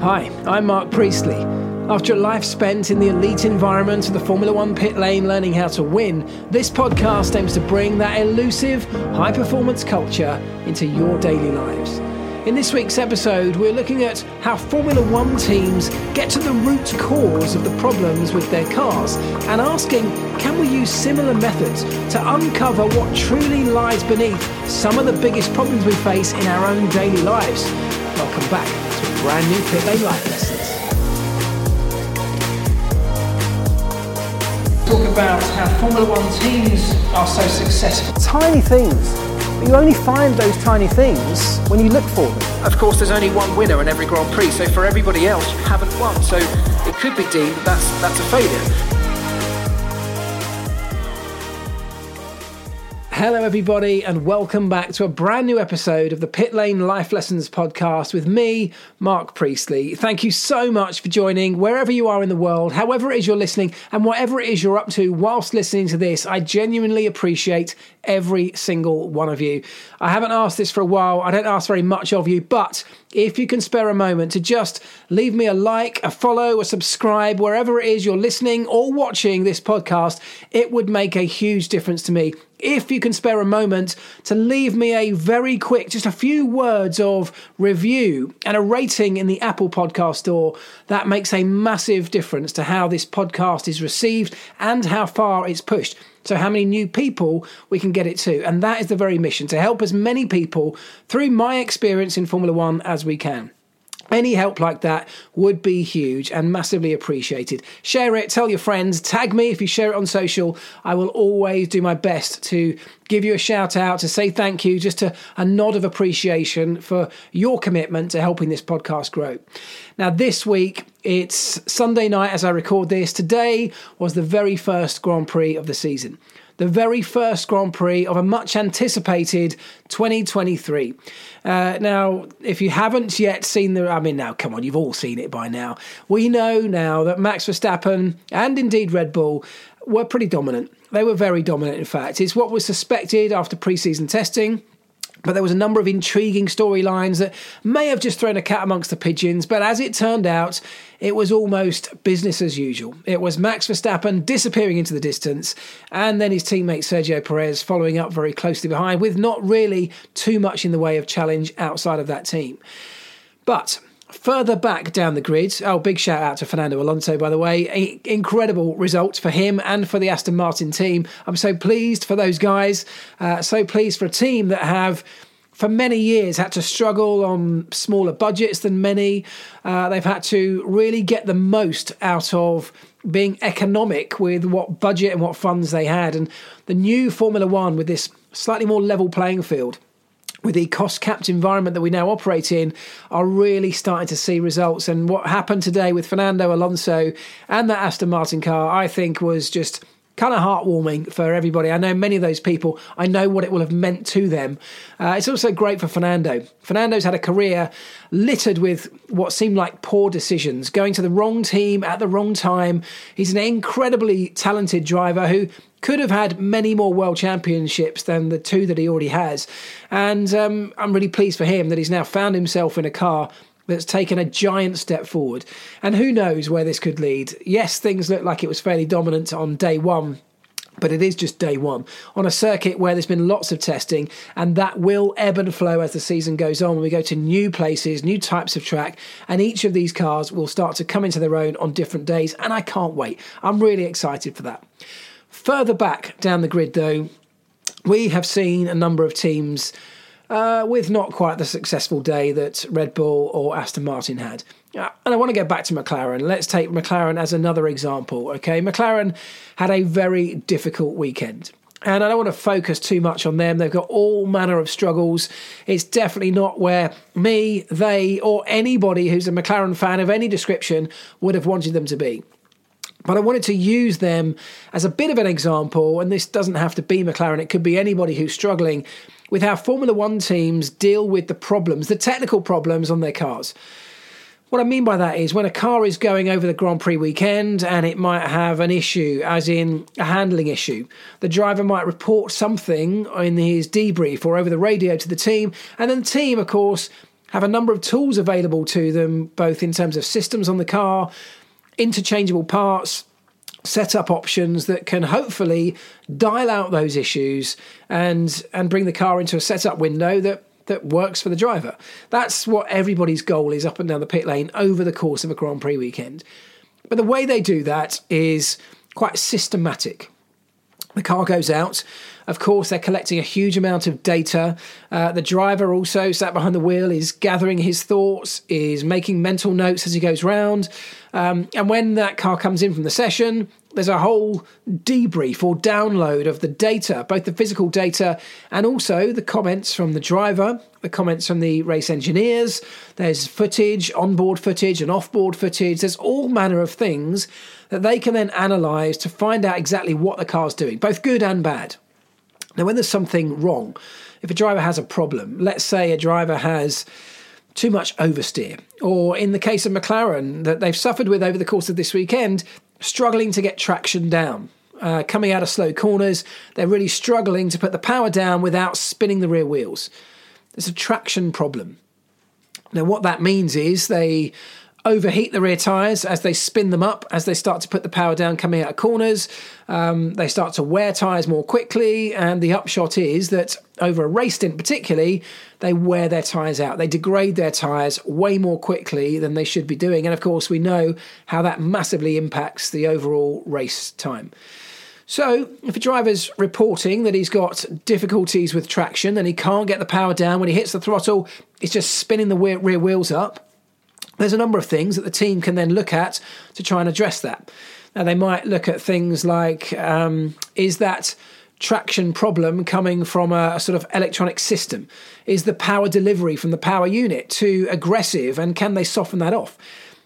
Hi, I'm Mark Priestley. After a life spent in the elite environment of the Formula One pit lane learning how to win, this podcast aims to bring that elusive, high performance culture into your daily lives. In this week's episode, we're looking at how Formula One teams get to the root cause of the problems with their cars and asking can we use similar methods to uncover what truly lies beneath some of the biggest problems we face in our own daily lives. Welcome back brand new Pit Lane Life Lessons. Talk about how Formula One teams are so successful. Tiny things, but you only find those tiny things when you look for them. Of course, there's only one winner in every Grand Prix, so for everybody else, you haven't won. So it could be deemed that that's, that's a failure. Hello, everybody, and welcome back to a brand new episode of the Pit Lane Life Lessons podcast with me, Mark Priestley. Thank you so much for joining wherever you are in the world, however it is you're listening, and whatever it is you're up to whilst listening to this. I genuinely appreciate every single one of you. I haven't asked this for a while, I don't ask very much of you, but if you can spare a moment to just leave me a like, a follow, a subscribe, wherever it is you're listening or watching this podcast, it would make a huge difference to me if you can spare a moment to leave me a very quick, just a few words of review and a rating in the Apple Podcast Store, that makes a massive difference to how this podcast is received and how far it's pushed. So, how many new people we can get it to. And that is the very mission to help as many people through my experience in Formula One as we can. Any help like that would be huge and massively appreciated. Share it, tell your friends, tag me if you share it on social. I will always do my best to give you a shout out, to say thank you, just a, nod of appreciation for your commitment to helping this podcast grow. Now, this week, it's Sunday night as I record this. Today was the very first Grand Prix of the season the very first Grand Prix of a much anticipated 2023. Uh, now, if you haven't yet seen the, I mean, now come on, you've all seen it by now. We know now that Max Verstappen and indeed Red Bull were pretty dominant. They were very dominant, in fact. It's what was suspected after preseason testing. But there was a number of intriguing storylines that may have just thrown a cat amongst the pigeons. But as it turned out, it was almost business as usual. It was Max Verstappen disappearing into the distance, and then his teammate Sergio Perez following up very closely behind, with not really too much in the way of challenge outside of that team. But Further back down the grid, oh, big shout out to Fernando Alonso, by the way. incredible results for him and for the Aston Martin team. I'm so pleased for those guys. Uh, so pleased for a team that have for many years had to struggle on smaller budgets than many. Uh, they've had to really get the most out of being economic with what budget and what funds they had. And the new Formula One with this slightly more level playing field with the cost capped environment that we now operate in, are really starting to see results. And what happened today with Fernando Alonso and that Aston Martin car, I think, was just kind of heartwarming for everybody. I know many of those people, I know what it will have meant to them. Uh, it's also great for Fernando. Fernando's had a career littered with what seemed like poor decisions, going to the wrong team at the wrong time. He's an incredibly talented driver who could have had many more world championships than the two that he already has. And um, I'm really pleased for him that he's now found himself in a car that's taken a giant step forward. And who knows where this could lead? Yes, things look like it was fairly dominant on day one. But it is just day one on a circuit where there's been lots of testing, and that will ebb and flow as the season goes on. We go to new places, new types of track, and each of these cars will start to come into their own on different days. And I can't wait. I'm really excited for that. Further back down the grid, though, we have seen a number of teams uh, with not quite the successful day that Red Bull or Aston Martin had. Uh, and I want to get back to McLaren. Let's take McLaren as another example. Okay, McLaren had a very difficult weekend. And I don't want to focus too much on them. They've got all manner of struggles. It's definitely not where me, they, or anybody who's a McLaren fan of any description would have wanted them to be. But I wanted to use them as a bit of an example, and this doesn't have to be McLaren, it could be anybody who's struggling with how Formula One teams deal with the problems, the technical problems on their cars. What I mean by that is when a car is going over the Grand Prix weekend and it might have an issue, as in a handling issue, the driver might report something in his debrief or over the radio to the team, and then the team, of course, have a number of tools available to them, both in terms of systems on the car, interchangeable parts, setup options that can hopefully dial out those issues and and bring the car into a setup window that that works for the driver. That's what everybody's goal is up and down the pit lane over the course of a Grand Prix weekend. But the way they do that is quite systematic. The car goes out. Of course, they're collecting a huge amount of data. Uh, the driver also sat behind the wheel is gathering his thoughts, is making mental notes as he goes round. Um, and when that car comes in from the session, there's a whole debrief or download of the data, both the physical data and also the comments from the driver, the comments from the race engineers. There's footage, onboard footage, and offboard footage. There's all manner of things that they can then analyze to find out exactly what the car's doing, both good and bad. Now, when there's something wrong, if a driver has a problem, let's say a driver has too much oversteer, or in the case of McLaren that they've suffered with over the course of this weekend, struggling to get traction down. Uh, coming out of slow corners, they're really struggling to put the power down without spinning the rear wheels. There's a traction problem. Now, what that means is they overheat the rear tyres as they spin them up, as they start to put the power down coming out of corners. Um, they start to wear tyres more quickly, and the upshot is that over a race stint, particularly, they wear their tyres out. They degrade their tyres way more quickly than they should be doing. And of course, we know how that massively impacts the overall race time. So, if a driver's reporting that he's got difficulties with traction and he can't get the power down when he hits the throttle, it's just spinning the rear wheels up, there's a number of things that the team can then look at to try and address that. Now, they might look at things like um, is that traction problem coming from a, a, sort of electronic system? Is the power delivery from the power unit too aggressive and can they soften that off?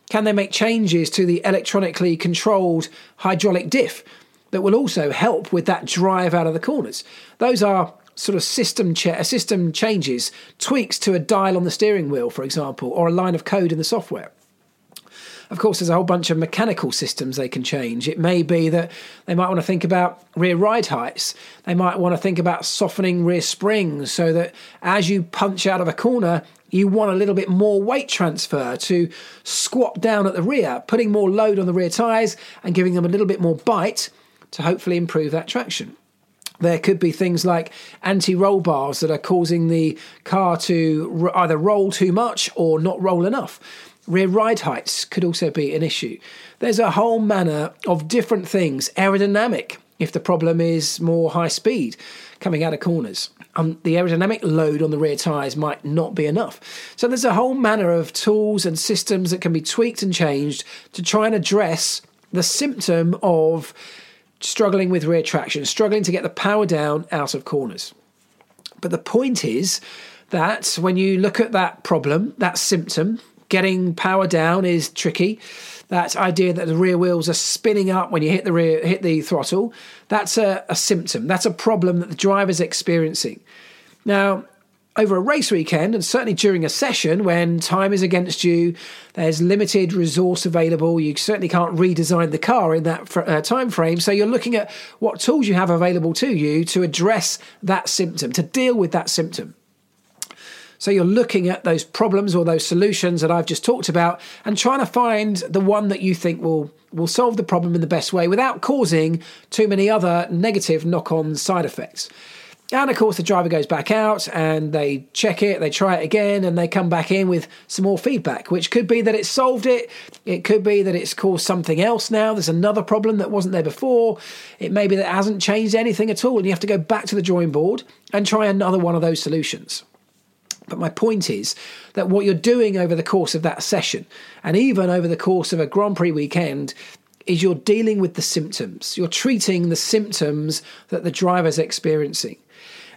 Can they make changes to the electronically controlled hydraulic diff that will also help with that drive out of the corners? Those are sort of system cha- system changes, tweaks to a dial on the steering wheel, for example, or a line of code in the software. Of course, there's a whole bunch of mechanical systems they can change. It may be that they might want to think about rear ride heights. They might want to think about softening rear springs so that as you punch out of a corner, you want a little bit more weight transfer to squat down at the rear, putting more load on the rear tyres and giving them a little bit more bite to hopefully improve that traction. There could be things like anti roll bars that are causing the car to either roll too much or not roll enough. Rear ride heights could also be an issue. There's a whole manner of different things. Aerodynamic, if the problem is more high speed coming out of corners. Um, the aerodynamic load on the rear tyres might not be enough. So there's a whole manner of tools and systems that can be tweaked and changed to try and address the symptom of struggling with rear traction, struggling to get the power down out of corners. But the point is that when you look at that problem, that symptom, getting power down is tricky. That idea that the rear wheels are spinning up when you hit the rear hit the throttle, that's a, a symptom. That's a problem that the driver's experiencing. Now, over a race weekend and certainly during a session when time is against you there's limited resource available. You certainly can't redesign the car in that uh, time frame so you're looking at what tools you have available to you to address that symptom to deal with that symptom. So you're looking at those problems or those solutions that I've just talked about and trying to find the one that you think will will solve the problem in the best way without causing too many other negative knock-on side effects. And of course, the driver goes back out and they check it, they try it again, and they come back in with some more feedback, which could be that it's solved it. It could be that it's caused something else now. There's another problem that wasn't there before. It may be that it hasn't changed anything at all, and you have to go back to the drawing board and try another one of those solutions. But my point is that what you're doing over the course of that session, and even over the course of a Grand Prix weekend, is you're dealing with the symptoms. You're treating the symptoms that the driver's experiencing.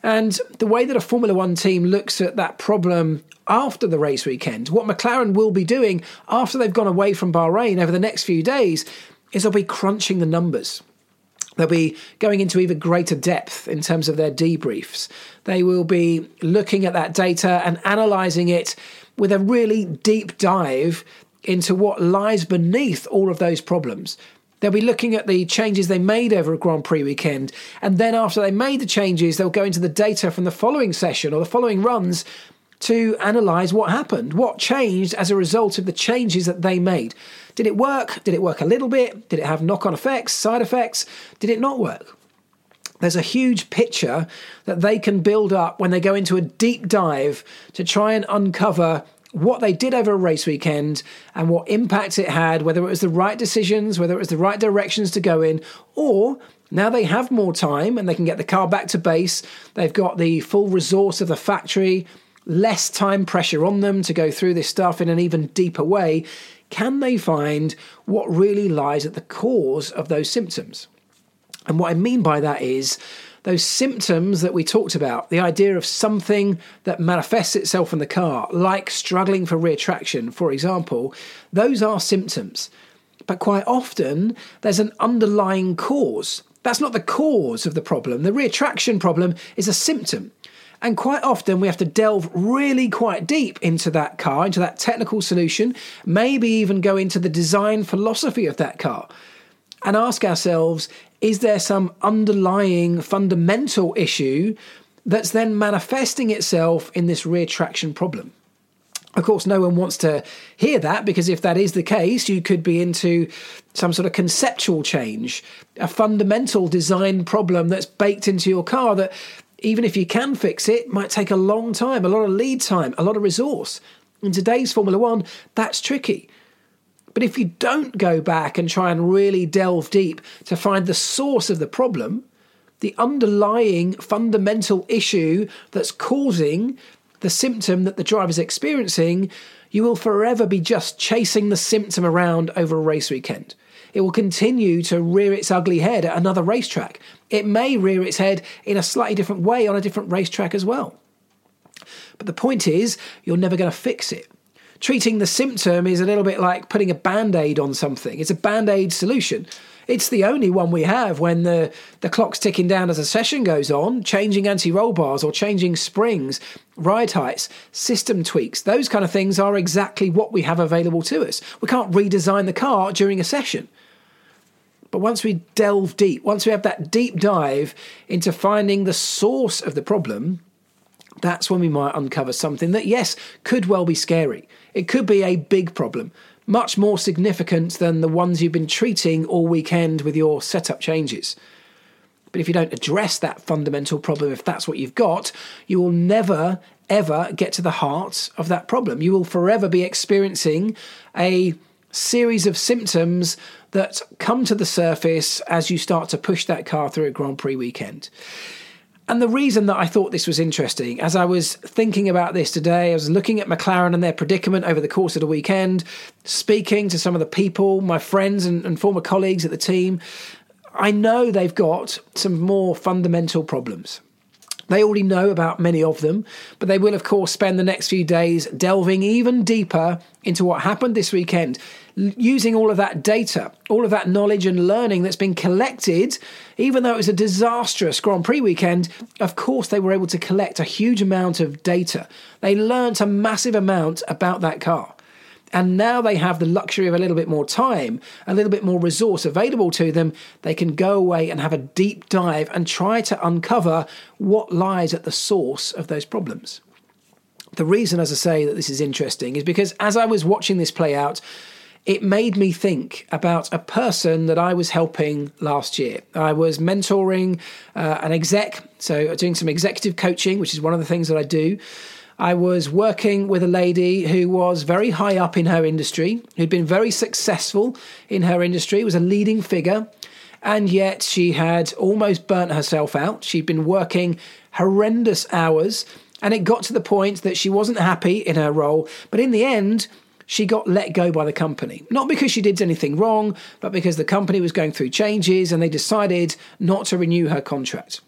And the way that a Formula One team looks at that problem after the race weekend, what McLaren will be doing after they've gone away from Bahrain over the next few days, is they'll be crunching the numbers. They'll be going into even greater depth in terms of their debriefs. They will be looking at that data and analysing it with a really deep dive into what lies beneath all of those problems. They'll be looking at the changes they made over a Grand Prix weekend. And then after they made the changes, they'll go into the data from the following session or the following runs to analyze what happened, what changed as a result of the changes that they made. Did it work? Did it work a little bit? Did it have knock on effects, side effects? Did it not work? There's a huge picture that they can build up when they go into a deep dive to try and uncover what they did over a race weekend and what impact it had, whether it was the right decisions, whether it was the right directions to go in, or now they have more time and they can get the car back to base. They've got the full resource of the factory, less time pressure on them to go through this stuff in an even deeper way. Can they find what really lies at the cause of those symptoms? And what I mean by that is those symptoms that we talked about, the idea of something that manifests itself in the car, like struggling for rear traction, for example, those are symptoms. But quite often, there's an underlying cause. That's not the cause of the problem. The rear traction problem is a symptom. And quite often, we have to delve really quite deep into that car, into that technical solution, maybe even go into the design philosophy of that car and ask ourselves is there some underlying fundamental issue that's then manifesting itself in this rear traction problem? Of course, no one wants to hear that because if that is the case, you could be into some sort of conceptual change, a fundamental design problem that's baked into your car that, even if you can fix it, might take a long time, a lot of lead time, a lot of resource. In today's Formula One, that's tricky. But if you don't go back and try and really delve deep to find the source of the problem, the underlying fundamental issue that's causing the symptom that the driver's experiencing, you will forever be just chasing the symptom around over a race weekend. It will continue to rear its ugly head at another racetrack. It may rear its head in a slightly different way on a different racetrack as well. But the point is, you're never going to fix it treating the symptom is a little bit like putting a band aid on something. It's a band aid solution. It's the only one we have when the, the clock's ticking down as a session goes on, changing anti roll bars or changing springs, ride heights, system tweaks. Those kind of things are exactly what we have available to us. We can't redesign the car during a session. But once we delve deep, once we have that deep dive into finding the source of the problem, that's when we might uncover something that, yes, could well be scary. It could be a big problem, much more significant than the ones you've been treating all weekend with your setup changes. But if you don't address that fundamental problem, if that's what you've got, you will never, ever get to the heart of that problem. You will forever be experiencing a series of symptoms that come to the surface as you start to push that car through a Grand Prix weekend. And the reason that I thought this was interesting, as I was thinking about this today, I was looking at McLaren and their predicament over the course of the weekend, speaking to some of the people, my friends and, and former colleagues at the team. I know they've got some more fundamental problems. They already know about many of them, but they will, of course, spend the next few days delving even deeper into what happened this weekend, using all of that data, all of that knowledge and learning that's been collected. Even though it was a disastrous Grand Prix weekend, of course, they were able to collect a huge amount of data. They learnt a massive amount about that car. And now they have the luxury of a little bit more time, a little bit more resource available to them. They can go away and have a deep dive and try to uncover what lies at the source of those problems. The reason, as I say, that this is interesting is because as I was watching this play out, it made me think about a person that I was helping last year. I was mentoring uh, an exec, so doing some executive coaching, which is one of the things that I do. I was working with a lady who was very high up in her industry, who'd been very successful in her industry, was a leading figure, and yet she had almost burnt herself out. She'd been working horrendous hours, and it got to the point that she wasn't happy in her role. But in the end, she got let go by the company. Not because she did anything wrong, but because the company was going through changes and they decided not to renew her contract.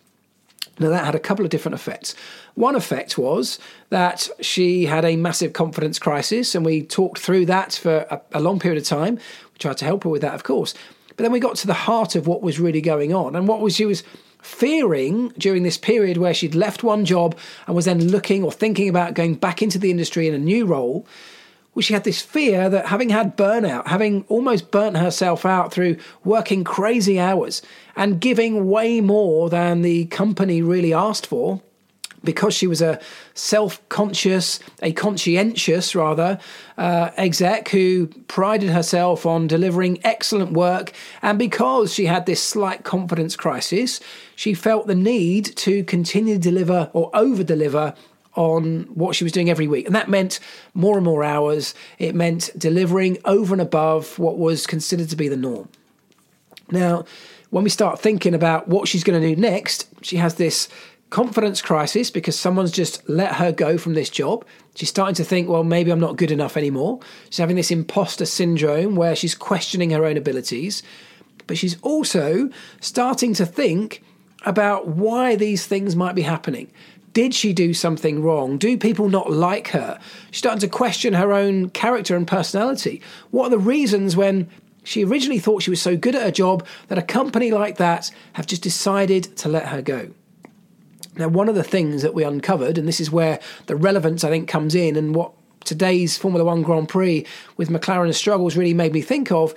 Now, that had a couple of different effects. One effect was that she had a massive confidence crisis, and we talked through that for a, a, long period of time. We tried to help her with that, of course. But then we got to the heart of what was really going on, and what was she was fearing during this period where she'd left one job and was then looking or thinking about going back into the industry in a new role she had this fear that having had burnout, having almost burnt herself out through working crazy hours and giving way more than the company really asked for, because she was a self-conscious, a conscientious rather, uh, exec who prided herself on delivering excellent work, and because she had this slight confidence crisis, she felt the need to continue to deliver or over-deliver on what she was doing every week. And that meant more and more hours. It meant delivering over and above what was considered to be the norm. Now, when we start thinking about what she's going to do next, she has this confidence crisis because someone's just let her go from this job. She's starting to think, well, maybe I'm not good enough anymore. She's having this imposter syndrome where she's questioning her own abilities. But she's also starting to think about why these things might be happening. Did she do something wrong? Do people not like her? She's starting to question her own character and personality. What are the reasons when she originally thought she was so good at her job that a company like that have just decided to let her go? Now, one of the things that we uncovered, and this is where the relevance I think comes in, and what today's Formula One Grand Prix with McLaren's struggles really made me think of,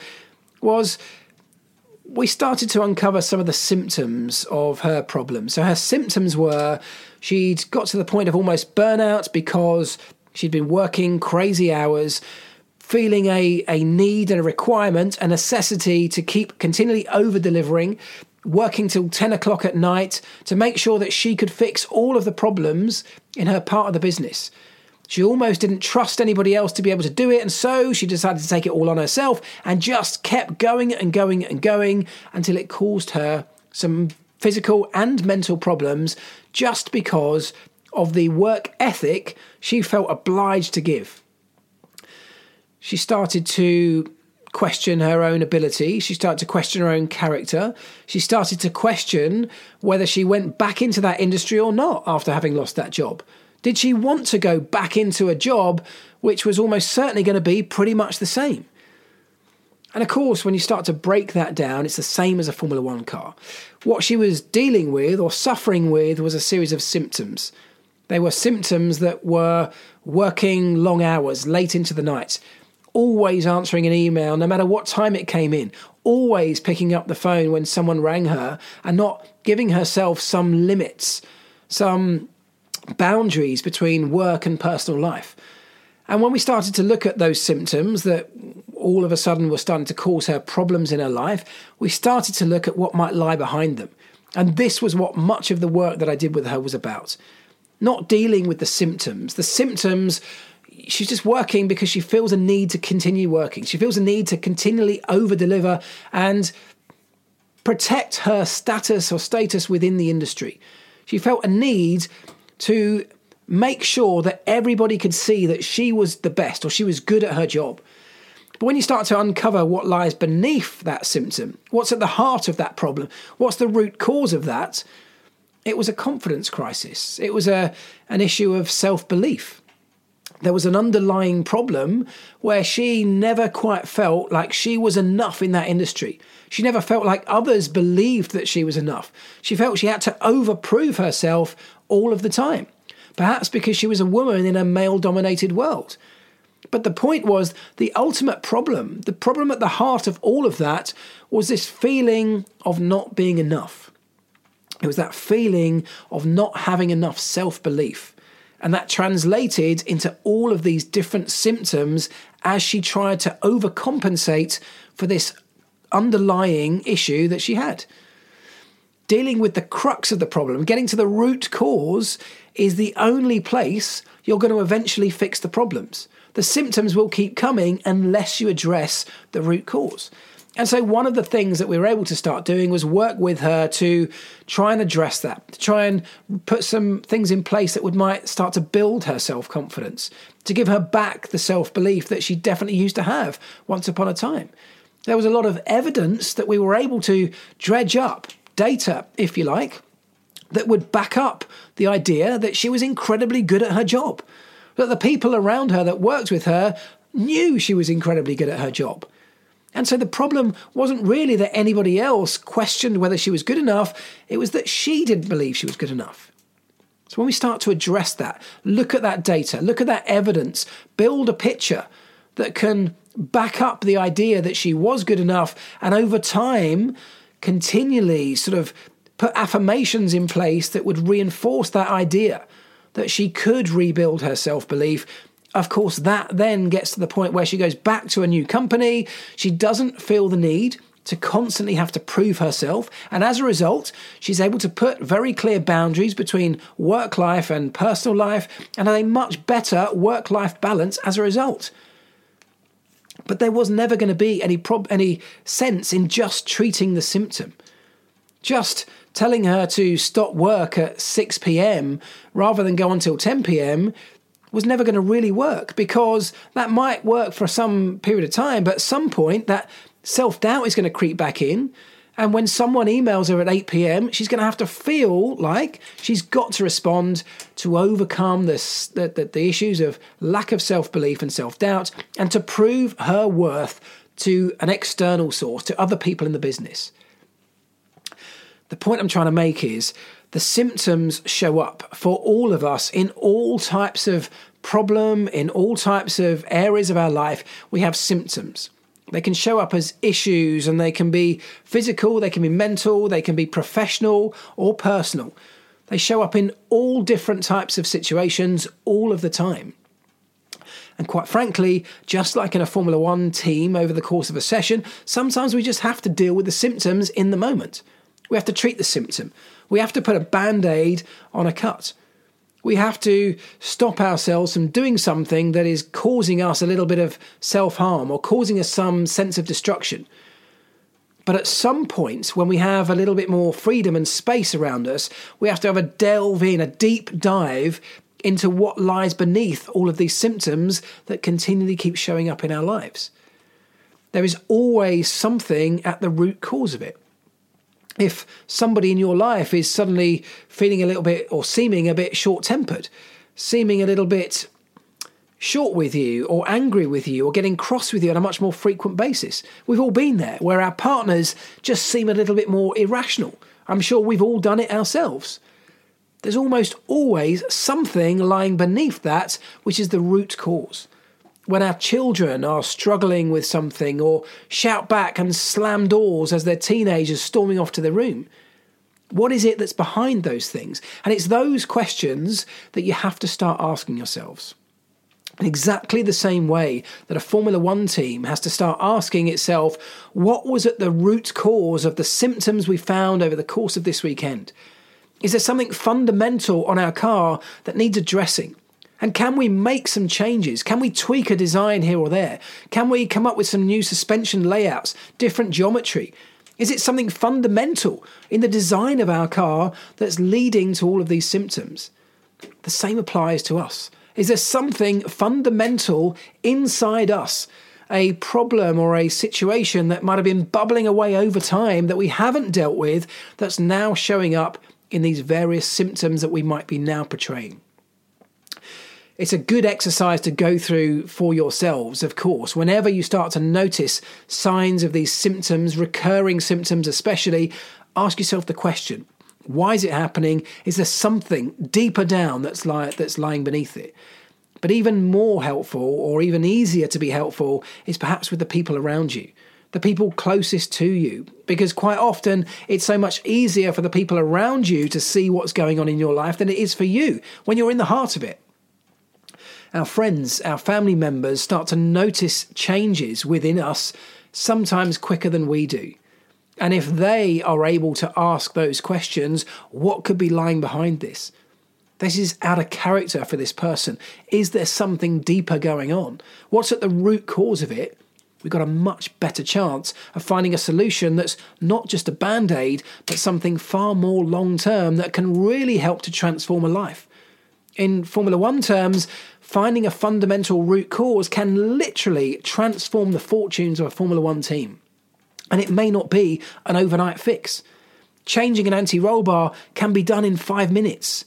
was we started to uncover some of the symptoms of her problems. So her symptoms were she'd got to the point of almost burnout because she'd been working crazy hours, feeling a, a need and a requirement, a necessity to keep continually over delivering, working till 10 o'clock at night to make sure that she could fix all of the problems in her part of the business. She almost didn't trust anybody else to be able to do it, and so she decided to take it all on herself and just kept going and going and going until it caused her some physical and mental problems just because of the work ethic she felt obliged to give. She started to question her own ability. She started to question her own character. She started to question whether she went back into that industry or not after having lost that job. Did she want to go back into a job which was almost certainly going to be pretty much the same? And of course, when you start to break that down, it's the same as a Formula One car. What she was dealing with or suffering with was a series of symptoms. They were symptoms that were working long hours, late into the night, always answering an email, no matter what time it came in, always picking up the phone when someone rang her, and not giving herself some limits, some boundaries between work and personal life. And when we started to look at those symptoms that all of a sudden were starting to cause her problems in her life, we started to look at what might lie behind them. And this was what much of the work that I did with her was about. Not dealing with the symptoms. The symptoms she's just working because she feels a need to continue working. She feels a need to continually over deliver and protect her status or status within the industry. She felt a need to make sure that everybody could see that she was the best or she was good at her job. But when you start to uncover what lies beneath that symptom, what's at the heart of that problem, what's the root cause of that, it was a confidence crisis. It was a, an issue of self belief there was an underlying problem where she never quite felt like she was enough in that industry. She never felt like others believed that she was enough. She felt she had to overprove herself all of the time, perhaps because she was a woman in a male dominated world. But the point was the ultimate problem, the problem at the heart of all of that was this feeling of not being enough. It was that feeling of not having enough self belief. And that translated into all of these different symptoms as she tried to overcompensate for this underlying issue that she had. Dealing with the crux of the problem, getting to the root cause, is the only place you're going to eventually fix the problems. The symptoms will keep coming unless you address the root cause. And so, one of the things that we were able to start doing was work with her to try and address that, to try and put some things in place that would might start to build her self confidence, to give her back the self belief that she definitely used to have once upon a time. There was a lot of evidence that we were able to dredge up, data, if you like, that would back up the idea that she was incredibly good at her job, that the people around her that worked with her knew she was incredibly good at her job. And so the problem wasn't really that anybody else questioned whether she was good enough, it was that she didn't believe she was good enough. So when we start to address that, look at that data, look at that evidence, build a picture that can back up the idea that she was good enough, and over time, continually sort of put affirmations in place that would reinforce that idea that she could rebuild her self belief. Of course, that then gets to the point where she goes back to a new company. She doesn't feel the need to constantly have to prove herself. And as a result, she's able to put very clear boundaries between work life and personal life and a much better work life balance as a result. But there was never going to be any, prob- any sense in just treating the symptom. Just telling her to stop work at 6 pm rather than go until 10 pm was never going to really work because that might work for some period of time, but at some point that self doubt is going to creep back in. And when someone emails her at 8 pm, she's going to have to feel like she's got to respond to overcome this, the, the, the issues of lack of self belief and self doubt and to prove her worth to an external source, to other people in the business. The point I'm trying to make is the symptoms show up for all of us in all types of problem, in all types of areas of our life. We have symptoms. They can show up as issues and they can be physical, they can be mental, they can be professional or personal. They show up in all different types of situations all of the time. And quite frankly, just like in a Formula One team over the course of a session, sometimes we just have to deal with the symptoms in the moment. We have to treat the symptom. We have to put a band aid on a cut we have to stop ourselves from doing something that is causing us a little bit of self harm or causing us some sense of destruction. But at some point, when we have a little bit more freedom and space around us, we have to have a delve in, a deep dive into what lies beneath all of these symptoms that continually keep showing up in our lives. There is always something at the root cause of it if somebody in your life is suddenly feeling a little bit or seeming a bit short tempered, seeming a little bit short with you or angry with you or getting cross with you on a much more frequent basis. We've all been there where our partners just seem a little bit more irrational. I'm sure we've all done it ourselves. There's almost always something lying beneath that which is the root cause when our children are struggling with something or shout back and slam doors as their teenagers storming off to their room? What is it that's behind those things? And it's those questions that you have to start asking yourselves. In exactly the same way that a Formula One team has to start asking itself, what was at the root cause of the symptoms we found over the course of this weekend? Is there something fundamental on our car that needs addressing? And can we make some changes? Can we tweak a design here or there? Can we come up with some new suspension layouts, different geometry? Is it something fundamental in the design of our car that's leading to all of these symptoms? The same applies to us. Is there something fundamental inside us, a problem or a situation that might have been bubbling away over time that we haven't dealt with that's now showing up in these various symptoms that we might be now portraying? It's a good exercise to go through for yourselves, of course. Whenever you start to notice signs of these symptoms, recurring symptoms especially, ask yourself the question why is it happening? Is there something deeper down that's, li- that's lying beneath it? But even more helpful, or even easier to be helpful, is perhaps with the people around you the people closest to you. Because quite often it's so much easier for the people around you to see what's going on in your life than it is for you when you're in the heart of it our friends, our family members start to notice changes within us sometimes quicker than we do. And if they are able to ask those questions, what could be lying behind this? This is out of character for this person. Is there something deeper going on? What's at the root cause of it? We've got a much better chance of finding a solution that's not just a band aid, but something far more long term that can really help to transform a life. In Formula One terms, finding a fundamental root cause can literally transform the fortunes of a Formula One team. And it may not be an overnight fix. Changing an anti roll bar can be done in five minutes.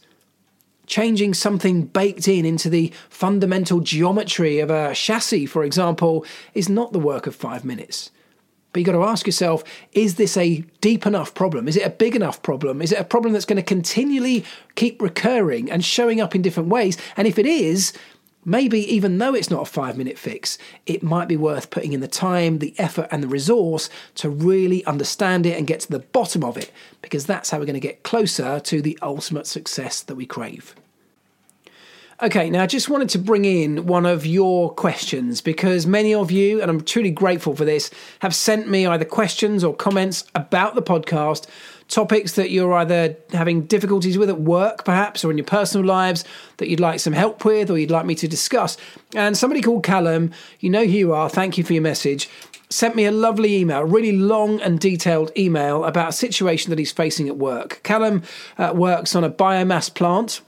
Changing something baked in into the fundamental geometry of a chassis, for example, is not the work of five minutes. But you've got to ask yourself is this a deep enough problem? Is it a big enough problem? Is it a problem that's going to continually keep recurring and showing up in different ways? And if it is, maybe even though it's not a five minute fix, it might be worth putting in the time, the effort, and the resource to really understand it and get to the bottom of it, because that's how we're going to get closer to the ultimate success that we crave. Okay, now I just wanted to bring in one of your questions because many of you, and I'm truly grateful for this, have sent me either questions or comments about the podcast, topics that you're either having difficulties with at work, perhaps, or in your personal lives that you'd like some help with or you'd like me to discuss. And somebody called Callum, you know who you are, thank you for your message sent me a lovely email, a really long and detailed email about a situation that he's facing at work. Callum uh, works on a biomass plant.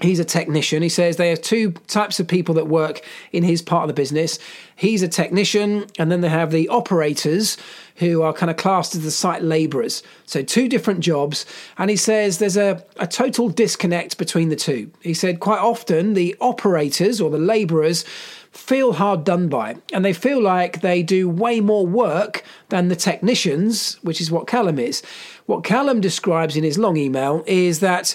He's a technician. He says there are two types of people that work in his part of the business. He's a technician, and then they have the operators who are kind of classed as the site labourers. So, two different jobs. And he says there's a, a total disconnect between the two. He said quite often the operators or the labourers feel hard done by and they feel like they do way more work than the technicians, which is what Callum is. What Callum describes in his long email is that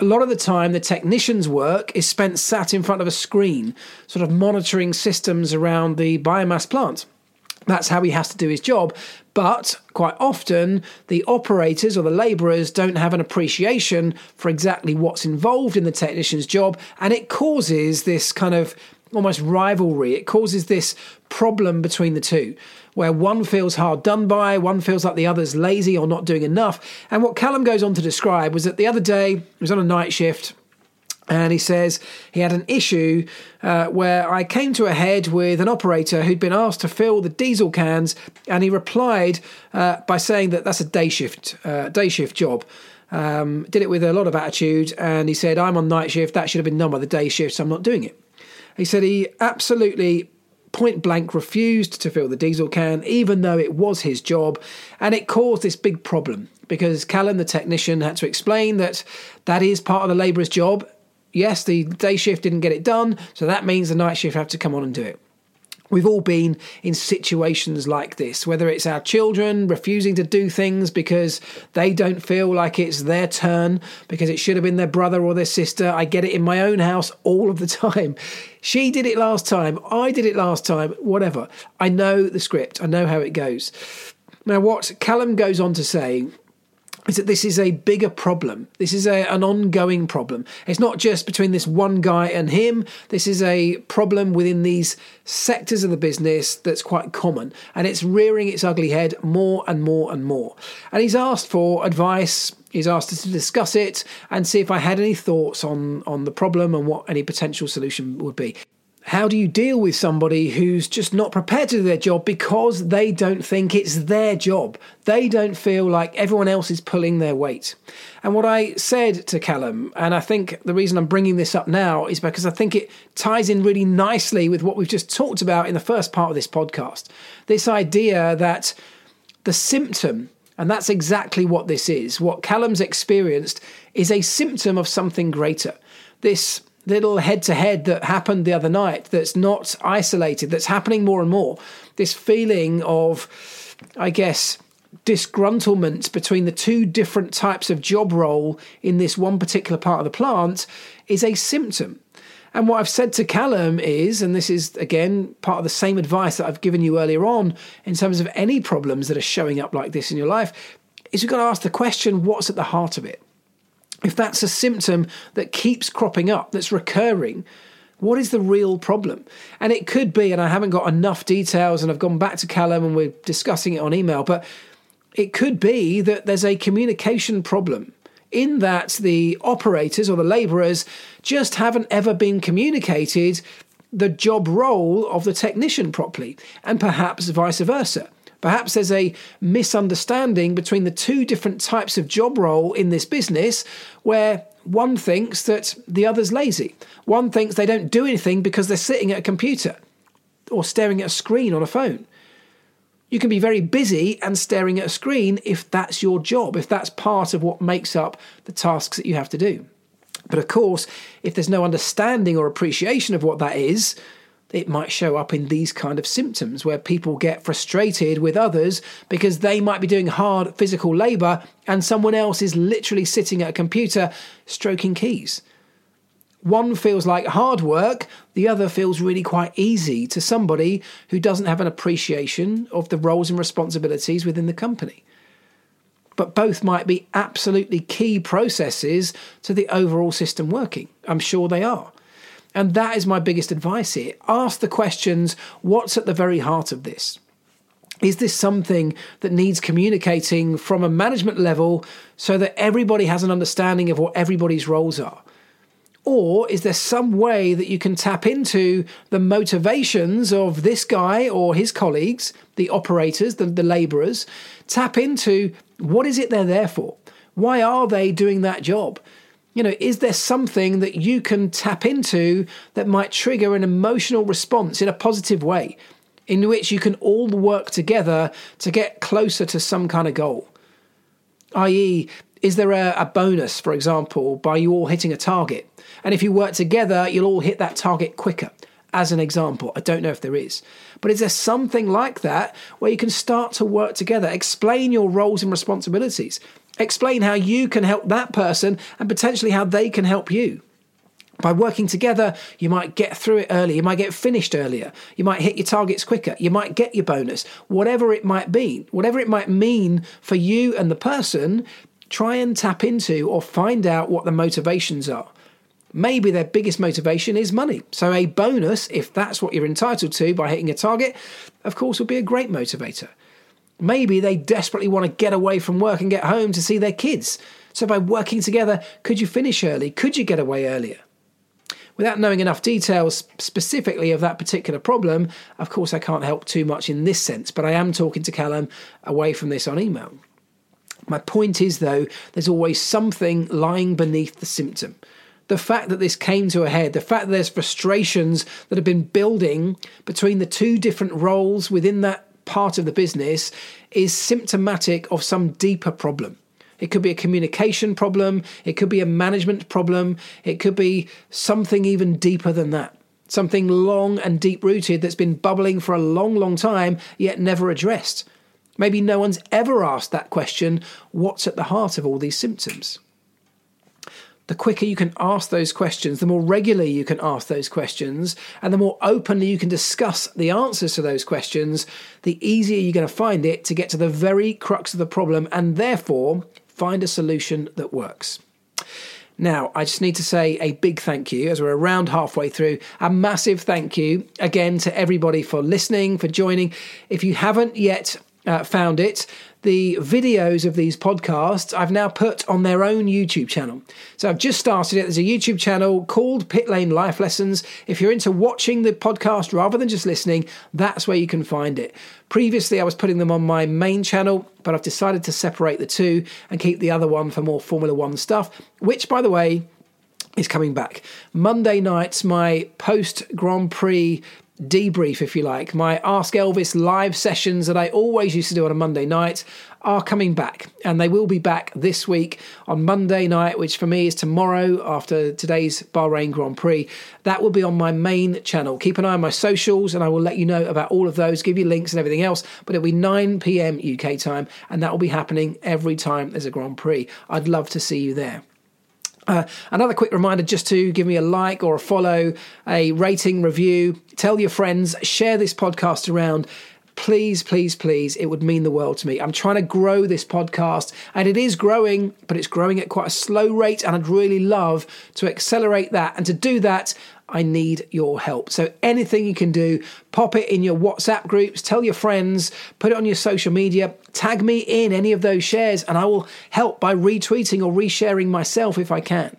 a lot of the time the technician's work is spent sat in front of a screen, sort of monitoring systems around the biomass plant. That's how he has to do his job. But quite often, the operators or the labourers don't have an appreciation for exactly what's involved in the technician's job, and it causes this kind of almost rivalry. It causes this problem between the two, where one feels hard done by, one feels like the other's lazy or not doing enough. And what Callum goes on to describe was that the other day, he was on a night shift. And he says he had an issue uh, where I came to a head with an operator who'd been asked to fill the diesel cans, and he replied uh, by saying that that's a day shift uh, day shift job. Um, did it with a lot of attitude, and he said, "I'm on night shift. That should have been done by the day shift, so I'm not doing it." He said he absolutely point blank refused to fill the diesel can, even though it was his job, and it caused this big problem because Callum, the technician, had to explain that that is part of the labourer's job. Yes, the day shift didn't get it done, so that means the night shift have to come on and do it. We've all been in situations like this, whether it's our children refusing to do things because they don't feel like it's their turn, because it should have been their brother or their sister. I get it in my own house all of the time. She did it last time, I did it last time, whatever. I know the script, I know how it goes. Now, what Callum goes on to say is that this is a bigger problem. This is a, an ongoing problem. It's not just between this one guy and him. This is a problem within these sectors of the business that's quite common. And it's rearing its ugly head more and more and more. And he's asked for advice. He's asked us to discuss it and see if I had any thoughts on, on the problem and what any potential solution would be. How do you deal with somebody who's just not prepared to do their job because they don't think it's their job? They don't feel like everyone else is pulling their weight. And what I said to Callum, and I think the reason I'm bringing this up now is because I think it ties in really nicely with what we've just talked about in the first part of this podcast. This idea that the symptom, and that's exactly what this is, what Callum's experienced is a symptom of something greater. This little head to head that happened the other night that's not isolated, that's happening more and more. This feeling of, I guess, disgruntlement between the two different types of job role in this one particular part of the plant is a symptom. And what I've said to Callum is, and this is again part of the same advice that I've given you earlier on in terms of any problems that are showing up like this in your life, is you've got to ask the question what's at the heart of it? If that's a symptom that keeps cropping up, that's recurring, what is the real problem? And it could be, and I haven't got enough details, and I've gone back to Callum and we're discussing it on email, but it could be that there's a communication problem in that the operators or the labourers just haven't ever been communicated the job role of the technician properly, and perhaps vice versa. Perhaps there's a misunderstanding between the two different types of job role in this business where one thinks that the other's lazy. One thinks they don't do anything because they're sitting at a computer or staring at a screen on a phone. You can be very busy and staring at a screen if that's your job, if that's part of what makes up the tasks that you have to do. But of course, if there's no understanding or appreciation of what that is, it might show up in these kind of symptoms where people get frustrated with others because they might be doing hard physical labor and someone else is literally sitting at a computer stroking keys. One feels like hard work, the other feels really quite easy to somebody who doesn't have an appreciation of the roles and responsibilities within the company. But both might be absolutely key processes to the overall system working. I'm sure they are. And that is my biggest advice here. Ask the questions what's at the very heart of this? Is this something that needs communicating from a management level so that everybody has an understanding of what everybody's roles are? Or is there some way that you can tap into the motivations of this guy or his colleagues, the operators, the, the laborers? Tap into what is it they're there for? Why are they doing that job? You know, is there something that you can tap into that might trigger an emotional response in a positive way? in which you can all work together to get closer to some kind of goal. I.e., is there a, a, bonus, for example, by you all hitting a target? And if you work together, you'll all hit that target quicker. As an example, I don't know if there is. But is there something like that where you can start to work together? Explain your roles and responsibilities. Explain how you can help that person and potentially how they can help you. By working together, you might get through it earlier, you might get finished earlier, you might hit your targets quicker, you might get your bonus, whatever it might be, whatever it might mean for you and the person, try and tap into or find out what the motivations are. Maybe their biggest motivation is money. So, a bonus, if that's what you're entitled to by hitting a target, of course, would be a great motivator. Maybe they desperately want to get away from work and get home to see their kids. So, by working together, could you finish early? Could you get away earlier? Without knowing enough details specifically of that particular problem, of course, I can't help too much in this sense, but I am talking to Callum away from this on email. My point is, though, there's always something lying beneath the symptom. The fact that this came to a head, the fact that there's frustrations that have been building between the two different roles within that part of the business is symptomatic of some deeper problem. It could be a communication problem. It could be a management problem. It could be something even deeper than that. Something long and deep rooted that's been bubbling for a long, long time, yet never addressed. Maybe no one's ever asked that question what's at the heart of all these symptoms? The quicker you can ask those questions, the more regularly you can ask those questions, and the more openly you can discuss the answers to those questions, the easier you're going to find it to get to the very crux of the problem and therefore find a solution that works. Now, I just need to say a big thank you as we're around halfway through. A massive thank you again to everybody for listening, for joining. If you haven't yet uh, found it, the videos of these podcasts I've now put on their own YouTube channel. So I've just started it. There's a YouTube channel called Pit Lane Life Lessons. If you're into watching the podcast rather than just listening, that's where you can find it. Previously, I was putting them on my main channel, but I've decided to separate the two and keep the other one for more Formula One stuff, which, by the way, is coming back. Monday nights, my post Grand Prix debrief, if you like. My Ask Elvis live sessions that I always used to do on a Monday night are coming back, and they will be back this week on Monday night, which for me is tomorrow after today's Bahrain Grand Prix. That will be on my main channel. Keep an eye on my socials, and I will let you know about all of those, give you links and everything else. But it'll be 9 p.m. UK time, and that will be happening every time there's a Grand Prix. I'd love to see you there. Uh, another quick reminder just to give me a like or a follow, a rating, review, tell your friends, share this podcast around. Please, please, please, it would mean the world to me. I'm trying to grow this podcast and it is growing, but it's growing at quite a slow rate. And I'd really love to accelerate that. And to do that, I need your help. So anything you can do, pop it in your WhatsApp groups, tell your friends, put it on your social media, tag me in any of those shares, and I will help by retweeting or resharing myself if I can.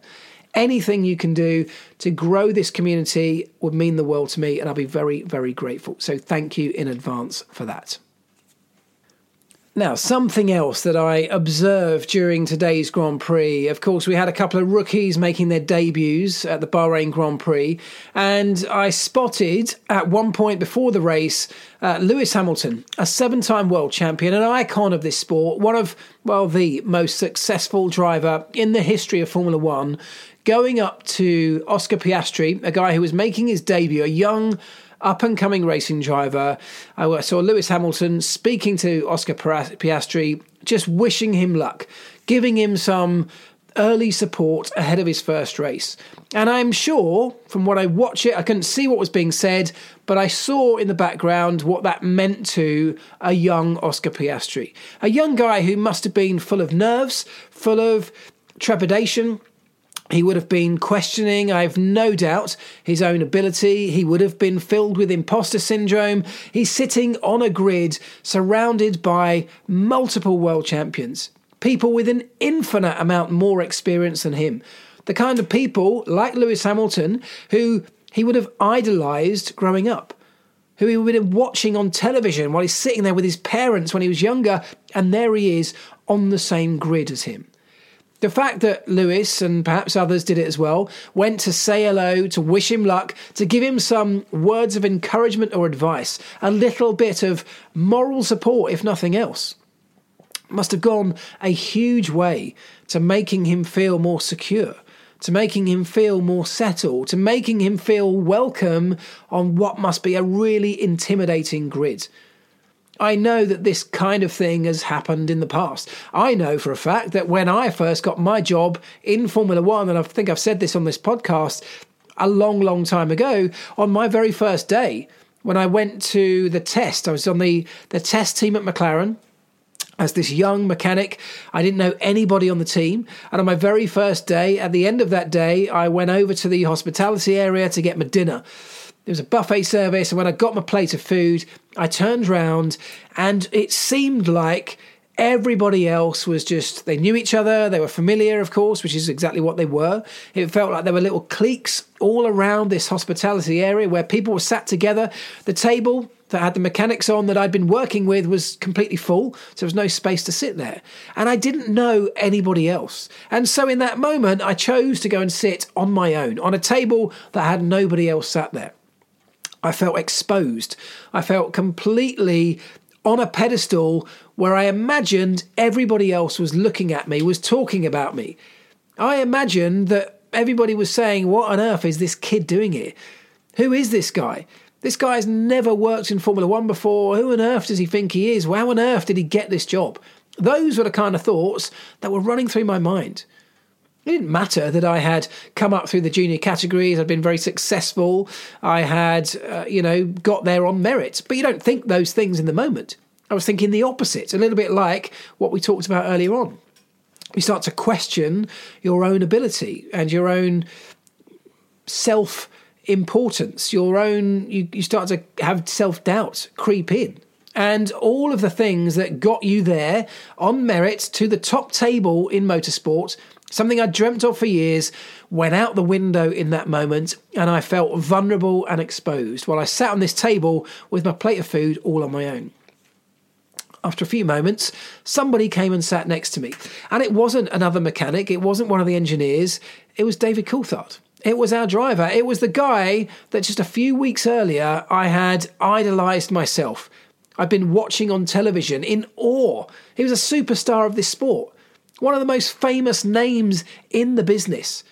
Anything you can do to grow this community would mean the world to me, and I'll be very, very grateful. So thank you in advance for that. Now, something else that I observed during today's Grand Prix, of course, we had a couple of rookies making their debuts at the Bahrain Grand Prix, and I spotted at one point before the race uh, Lewis Hamilton, a seven time world champion, an icon of this sport, one of, well, the most successful driver in the history of Formula One, going up to Oscar Piastri, a guy who was making his debut, a young up and coming racing driver. I saw Lewis Hamilton speaking to Oscar Piastri, just wishing him luck, giving him some early support ahead of his first race. And I'm sure from what I watch it, I couldn't see what was being said, but I saw in the background what that meant to a young Oscar Piastri. A young guy who must have been full of nerves, full of trepidation, He would have been questioning, I have no doubt, his own ability. He would have been filled with imposter syndrome. He's sitting on a grid surrounded by multiple world champions, people with an infinite amount more experience than him. The kind of people, like Lewis Hamilton, who he would have idolized growing up, who he would have been watching on television while he's sitting there with his parents when he was younger, and there he is on the same grid as him. The fact that Lewis and perhaps others did it as well went to say hello, to wish him luck, to give him some words of encouragement or advice, a little bit of moral support, if nothing else, must have gone a huge way to making him feel more secure, to making him feel more settled, to making him feel welcome on what must be a really intimidating grid. I know that this kind of thing has happened in the past. I know for a fact that when I first got my job in Formula One, and I think I've said this on this podcast a long, long time ago, on my very first day, when I went to the test, I was on the, the test team at McLaren as this young mechanic. I didn't know anybody on the team. And on my very first day, at the end of that day, I went over to the hospitality area to get my dinner. There was a buffet service, and when I got my plate of food, I turned round and it seemed like everybody else was just they knew each other they were familiar of course which is exactly what they were. It felt like there were little cliques all around this hospitality area where people were sat together. The table that had the mechanics on that I'd been working with was completely full so there was no space to sit there. And I didn't know anybody else. And so in that moment I chose to go and sit on my own on a table that had nobody else sat there I felt exposed. I felt completely on a pedestal where I imagined everybody else was looking at me, was talking about me. I imagined that everybody was saying, What on earth is this kid doing here? Who is this guy? This guy's never worked in Formula One before. Who on earth does he think he is? How on earth did he get this job? Those were the kind of thoughts that were running through my mind. It didn't matter that I had come up through the junior categories, I'd been very successful, I had, uh, you know, got there on merit. But you don't think those things in the moment. I was thinking the opposite, a little bit like what we talked about earlier on. You start to question your own ability and your own self importance, your own, you, you start to have self doubt creep in and all of the things that got you there on merit to the top table in motorsport Something I'd dreamt of for years went out the window in that moment, and I felt vulnerable and exposed while I sat on this table with my plate of food all on my own. After a few moments, somebody came and sat next to me. And it wasn't another mechanic, it wasn't one of the engineers, it was David Coulthard. It was our driver. It was the guy that just a few weeks earlier I had idolised myself. I'd been watching on television in awe. He was a superstar of this sport one of the most famous names in the business.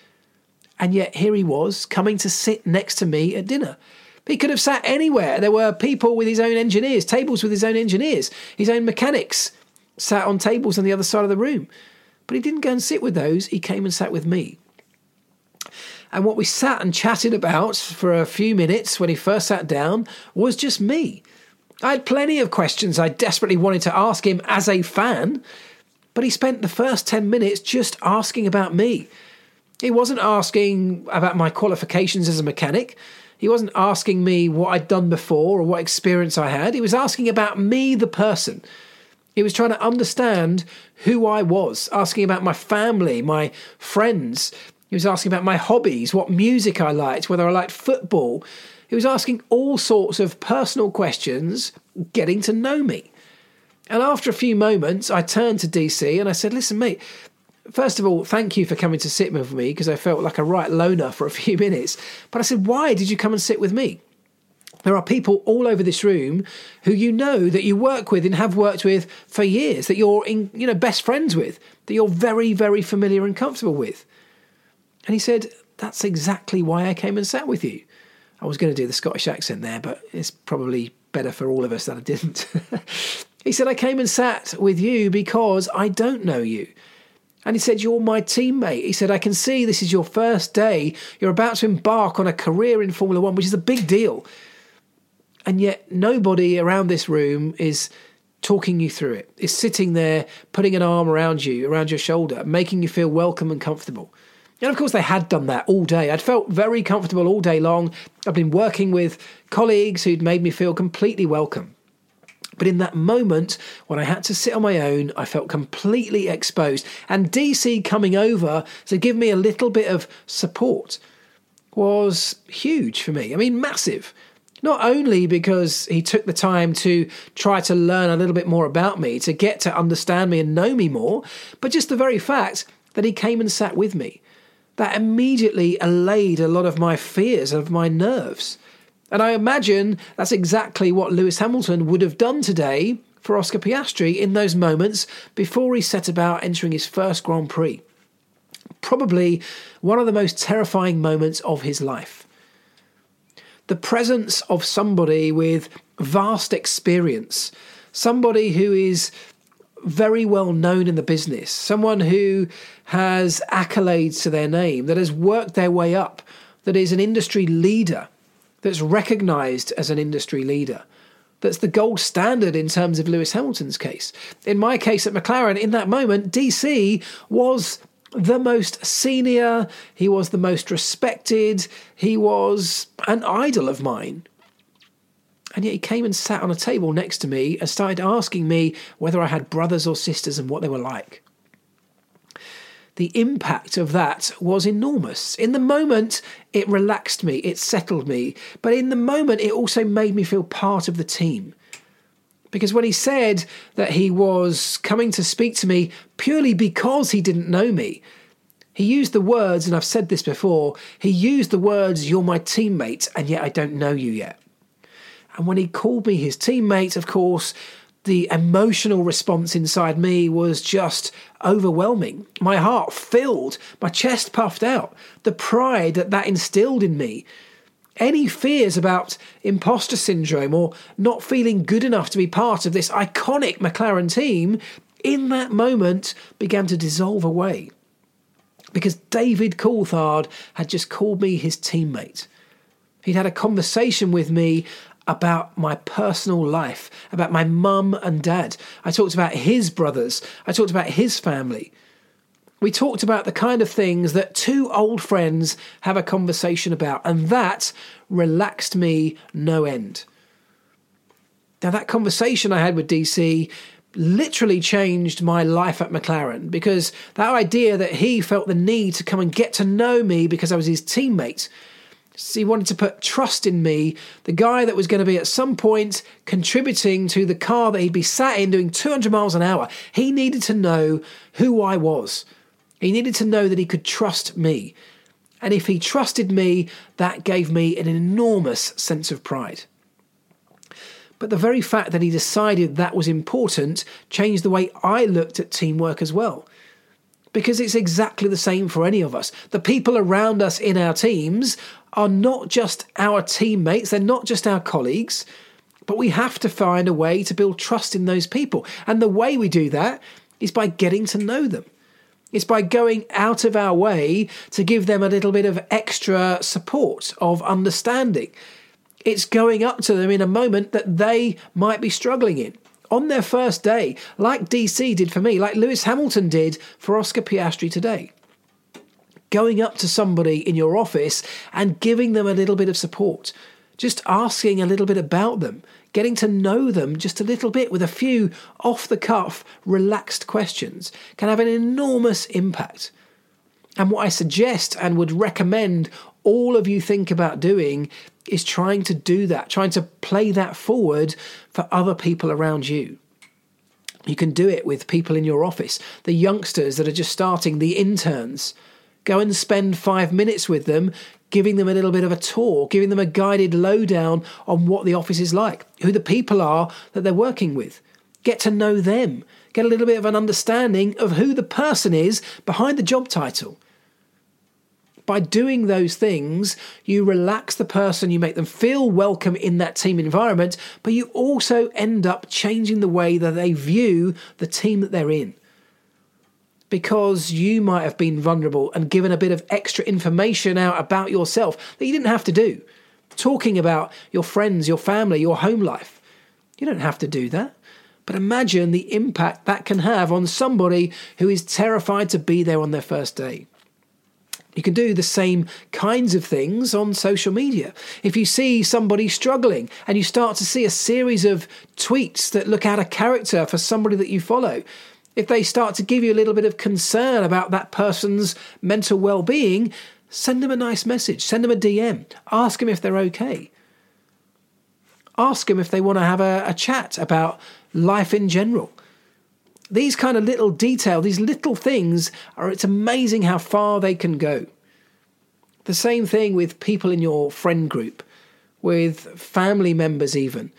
And yet here he was coming to sit next to me at dinner. He could have sat anywhere. There were people with his own engineers, tables with his own engineers, his own mechanics sat on tables on the other side of the room. But he didn't go and sit with those, he came and sat with me. And what we sat and chatted about for a few minutes when he first sat down was just me. I had plenty of questions I desperately wanted to ask him as a fan, but he spent the first 10 minutes just asking about me. He wasn't asking about my qualifications as a mechanic. He wasn't asking me what I'd done before or what experience I had. He was asking about me, the person. He was trying to understand who I was, asking about my family, my friends. He was asking about my hobbies, what music I liked, whether I liked football. He was asking all sorts of personal questions, getting to know me. And after a few moments, I turned to DC and I said, Listen, mate, first of all, thank you for coming to sit with me because I felt like a right loner for a few minutes. But I said, Why did you come and sit with me? There are people all over this room who you know that you work with and have worked with for years, that you're in, you know, best friends with, that you're very, very familiar and comfortable with. And he said, That's exactly why I came and sat with you. I was going to do the Scottish accent there, but it's probably better for all of us that I didn't. He said, I came and sat with you because I don't know you. And he said, You're my teammate. He said, I can see this is your first day. You're about to embark on a career in Formula One, which is a big deal. And yet, nobody around this room is talking you through it, is sitting there, putting an arm around you, around your shoulder, making you feel welcome and comfortable. And of course, they had done that all day. I'd felt very comfortable all day long. I'd been working with colleagues who'd made me feel completely welcome. But in that moment, when I had to sit on my own, I felt completely exposed. And DC coming over to give me a little bit of support was huge for me. I mean, massive. Not only because he took the time to try to learn a little bit more about me, to get to understand me and know me more, but just the very fact that he came and sat with me. That immediately allayed a lot of my fears of my nerves. And I imagine that's exactly what Lewis Hamilton would have done today for Oscar Piastri in those moments before he set about entering his first Grand Prix. Probably one of the most terrifying moments of his life. The presence of somebody with vast experience, somebody who is very well known in the business, someone who has accolades to their name, that has worked their way up, that is an industry leader that's recognized as an industry leader. That's the gold standard in terms of Lewis Hamilton's case. In my case at McLaren, in that moment, DC was the most senior, he was the most respected, he was an idol of mine. And yet he came and sat on a table next to me and started asking me whether I had brothers or sisters and what they were like the impact of that was enormous. In the moment, it relaxed me, it settled me, but in the moment, it also made me feel part of the team. Because when he said that he was coming to speak to me purely because he didn't know me, he used the words, and I've said this before, he used the words, You're my teammate, and yet I don't know you yet. And when he called me his teammate, of course, the emotional response inside me was just overwhelming. My heart filled, my chest puffed out, the pride that that instilled in me. Any fears about imposter syndrome or not feeling good enough to be part of this iconic McLaren team in that moment began to dissolve away. Because David Coulthard had just called me his teammate. He'd had a conversation with me about my personal life, about my mum and dad. I talked about his brothers. I talked about his family. We talked about the kind of things that two old friends have a conversation about, and that relaxed me no end. Now, that conversation I had with DC literally changed my life at McLaren because that idea that he felt the need to come and get to know me because I was his teammate he wanted to put trust in me, the guy that was going to be at some point contributing to the car that he'd be sat in doing 200 miles an hour. He needed to know who I was. He needed to know that he could trust me. And if he trusted me, that gave me an enormous sense of pride. But the very fact that he decided that was important changed the way I looked at teamwork as well because it's exactly the same for any of us. The people around us in our teams are not just our teammates, they're not just our colleagues, but we have to find a way to build trust in those people. And the way we do that is by getting to know them. It's by going out of our way to give them a little bit of extra support, of understanding. It's going up to them in a moment that they might be struggling in on their first day, like DC did for me, like Lewis Hamilton did for Oscar Piastri today. Going up to somebody in your office and giving them a little bit of support, just asking a little bit about them, getting to know them just a little bit with a few off the cuff, relaxed questions can have an enormous impact. And what I suggest and would recommend all of you think about doing is trying to do that, trying to play that forward for other people around you. You can do it with people in your office, the youngsters that are just starting, the interns. Go and spend five minutes with them, giving them a little bit of a tour, giving them a guided lowdown on what the office is like, who the people are that they're working with. Get to know them, get a little bit of an understanding of who the person is behind the job title by doing those things, you relax the person, you make them feel welcome in that team environment, but you also end up changing the way that they view the team that they're in. Because you might have been vulnerable and given a bit of extra information out about yourself that you didn't have to do. Talking about your friends, your family, your home life. You don't have to do that. But imagine the impact that can have on somebody who is terrified to be there on their first day You can do the same kinds of things on social media. If you see somebody struggling and you start to see a series of tweets that look out of character for somebody that you follow, if they start to give you a little bit of concern about that person's mental well being, send them a nice message, send them a DM, ask them if they're okay. Ask them if they want to have a, a chat about life in general these kind of little detail, these little things are it's amazing how far they can go. The same thing with people in your friend group, with family members even.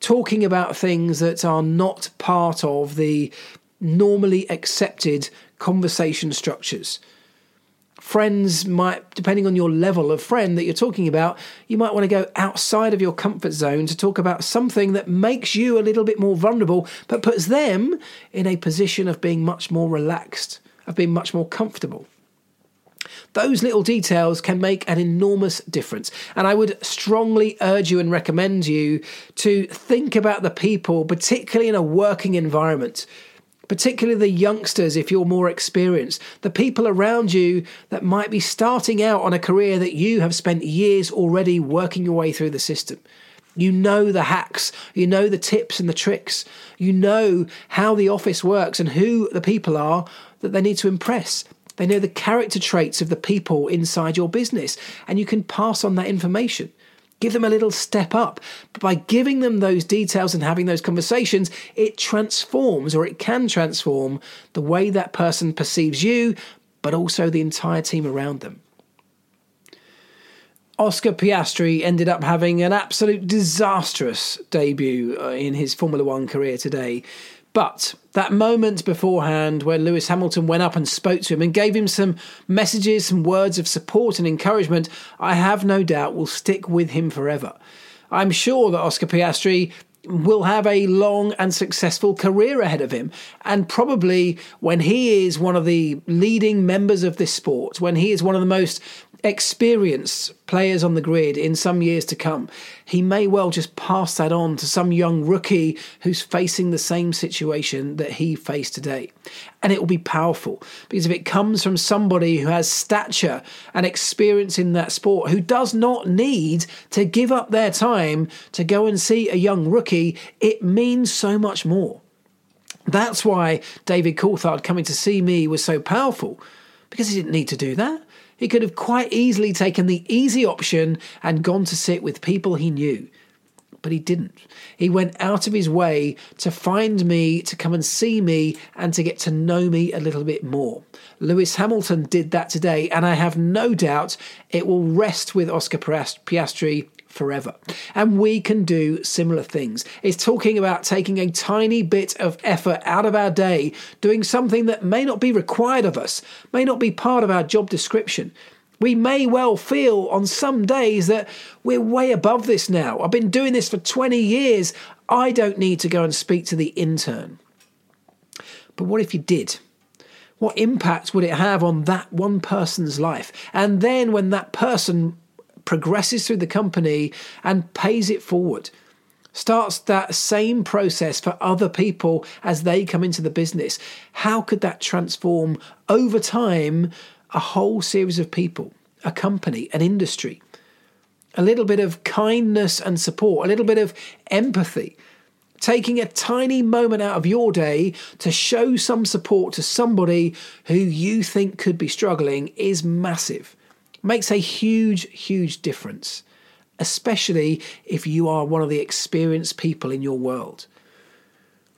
Talking about things that are not part of the normally accepted conversation structures friends might, depending on your level of friend that you're talking about, you might want to go outside of your comfort zone to talk about something that makes you a little bit more vulnerable, but puts them in a position of being much more relaxed, of being much more comfortable. Those little details can make an enormous difference. And I would strongly urge you and recommend you to think about the people, particularly in a working environment, particularly the youngsters if you're more experienced, the people around you that might be starting out on a career that you have spent years already working your way through the system. You know the hacks, you know the tips and the tricks, you know how the office works and who the people are that they need to impress. They know the character traits of the people inside your business, and you can pass on that information. Give them a little step up. But by giving them those details and having those conversations, it transforms or it can transform the way that person perceives you, but also the entire team around them. Oscar Piastri ended up having an absolute disastrous debut uh, in his Formula One career today. But that moment beforehand where Lewis Hamilton went up and spoke to him and gave him some messages, some words of support and encouragement, I have no doubt will stick with him forever. I'm sure that Oscar Piastri will have a long and successful career ahead of him. And probably when he is one of the leading members of this sport, when he is one of the most experienced players on the grid in some years to come, he may well just pass that on to some young rookie who's facing the same situation that he faced today. And it will be powerful because if it comes from somebody who has stature and experience in that sport, who does not need to give up their time to go and see a young rookie, it means so much more. That's why David Coulthard coming to see me was so powerful because he didn't need to do that. He could have quite easily taken the easy option and gone to sit with people he knew. But he didn't. He went out of his way to find me, to come and see me, and to get to know me a little bit more. Lewis Hamilton did that today, and I have no doubt it will rest with Oscar Piastri forever. And we can do similar things. It's talking about taking a tiny bit of effort out of our day, doing something that may not be required of us, may not be part of our job description. We may well feel on some days that we're way above this now. I've been doing this for 20 years. I don't need to go and speak to the intern. But what if you did? What impact would it have on that one person's life? And then when that person progresses through the company and pays it forward. Starts that same process for other people as they come into the business. How could that transform over time a whole series of people, a company, an industry? A little bit of kindness and support, a little bit of empathy taking a tiny moment out of your day to show some support to somebody who you think could be struggling is massive makes a huge, huge difference, especially if you are one of the experienced people in your world.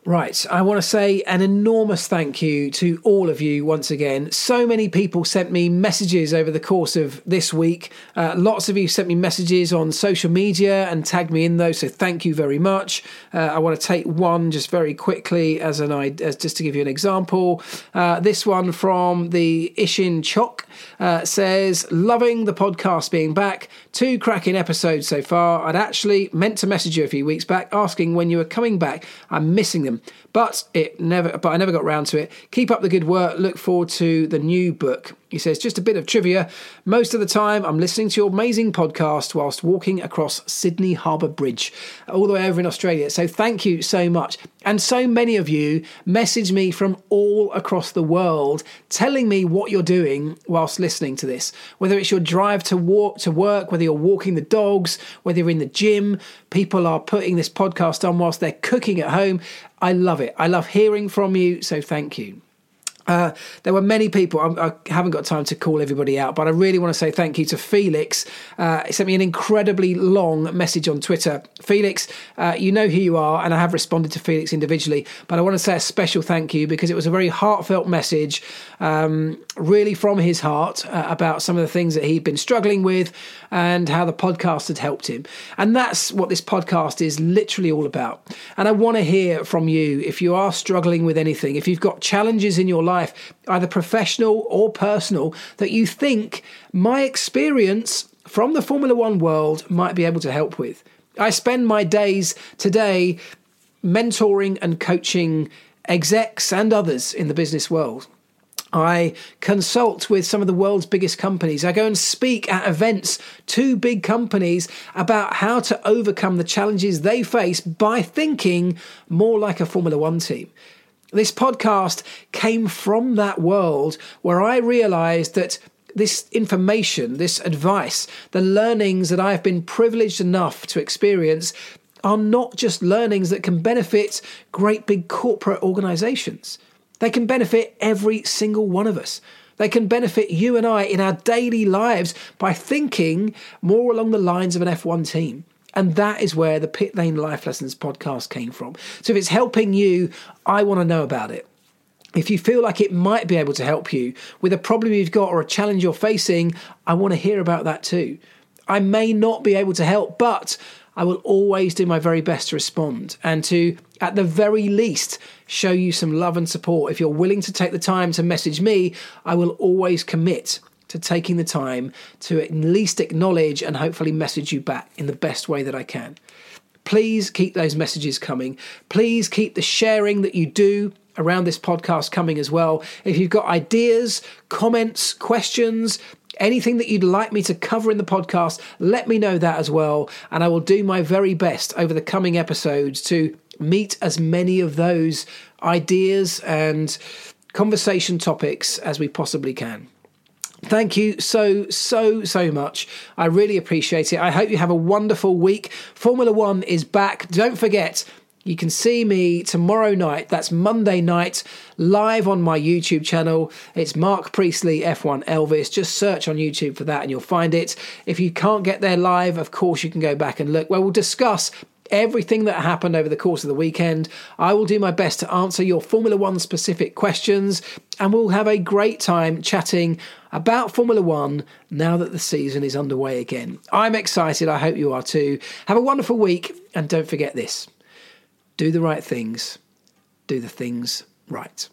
Right, I want to say an enormous thank you to all of you once again. So many people sent me messages over the course of this week. Uh, lots of you sent me messages on social media and tagged me in those, so thank you very much. Uh, I want to take one just very quickly as an as just to give you an example. Uh, this one from the Ishin Chok uh, says, "Loving the podcast being back. Two cracking episodes so far. I'd actually meant to message you a few weeks back asking when you were coming back. I'm missing them." But it never. But I never got round to it. Keep up the good work. Look forward to the new book. He says, just a bit of trivia. Most of the time, I'm listening to your amazing podcast whilst walking across Sydney Harbour Bridge, all the way over in Australia. So thank you so much. And so many of you message me from all across the world telling me what you're doing whilst listening to this. Whether it's your drive to walk to work, whether you're walking the dogs, whether you're in the gym, people are putting this podcast on whilst they're cooking at home. I love it. I love hearing from you. So thank you. Uh, there were many people. I, I, haven't got time to call everybody out, but I really want to say thank you to Felix. Uh, he sent me an incredibly long message on Twitter. Felix, uh, you know who you are, and I have responded to Felix individually, but I want to say a special thank you because it was a very heartfelt message, um, really from his heart, uh, about some of the things that he'd been struggling with and how the podcast had helped him. And that's what this podcast is literally all about. And I want to hear from you if you are struggling with anything, if you've got challenges in your life, either professional or personal, that you think my experience from the Formula One world might be able to help with. I spend my days today mentoring and coaching execs and others in the business world. I consult with some of the world's biggest companies. I go and speak at events to big companies about how to overcome the challenges they face by thinking more like a Formula One team. This podcast came from that world where I realized that this information, this advice, the learnings that I have been privileged enough to experience are not just learnings that can benefit great big corporate organizations. They can benefit every single one of us. They can benefit you and I in our daily lives by thinking more along the lines of an F1 team. And that is where the Pit Lane Life Lessons podcast came from. So if it's helping you, I want to know about it. If you feel like it might be able to help you with a problem you've got or a challenge you're facing, I want to hear about that too. I may not be able to help, but I will always do my very best to respond and to, at the very least, show you some love and support. If you're willing to take the time to message me, I will always commit to taking the time to at least acknowledge and hopefully message you back in the best way that I can. Please keep those messages coming. Please keep the sharing that you do around this podcast coming as well. If you've got ideas, comments, questions, anything that you'd like me to cover in the podcast, let me know that as well. And I will do my very best over the coming episodes to meet as many of those ideas and conversation topics as we possibly can. Thank you so, so, so much. I really appreciate it. I hope you have a wonderful week. Formula One is back. Don't forget, you can see me tomorrow night. That's Monday night, live on my YouTube channel. It's Marc Priestley F1 Elvis. Just search on YouTube for that and you'll find it. If you can't get there live, of course, you can go back and look. Well, we'll discuss everything that happened over the course of the weekend. I will do my best to answer your Formula One specific questions, and we'll have a great time chatting about Formula One now that the season is underway again. I'm excited. I hope you are too. Have a wonderful week, and don't forget this do the right things, do the things right.